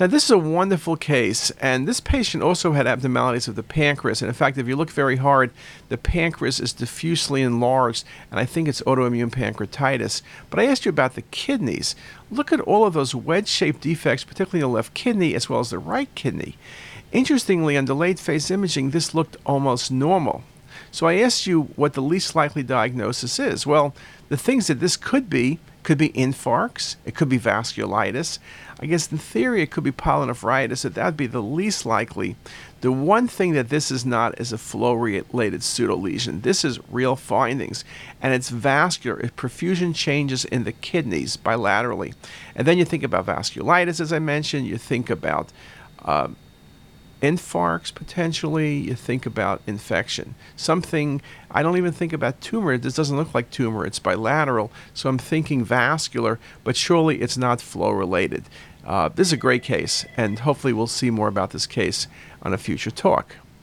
Now, this is a wonderful case, and this patient also had abnormalities of the pancreas. And in fact, if you look very hard, the pancreas is diffusely enlarged, and I think it's autoimmune pancreatitis. But I asked you about the kidneys. Look at all of those wedge shaped defects, particularly in the left kidney as well as the right kidney. Interestingly, on delayed phase imaging, this looked almost normal. So I asked you what the least likely diagnosis is. Well, the things that this could be could be infarcts, it could be vasculitis. I guess in theory it could be pyelonephritis, so that would be the least likely. The one thing that this is not is a flow related pseudo lesion. This is real findings, and it's vascular. It perfusion changes in the kidneys bilaterally. And then you think about vasculitis, as I mentioned, you think about um, infarcts potentially you think about infection. Something i don't even think about tumor. This doesn't look like tumor. It's bilateral so i'm thinking vascular but surely it's not flow related uh, this is a great case and hopefully we'll see more about this case on a future talk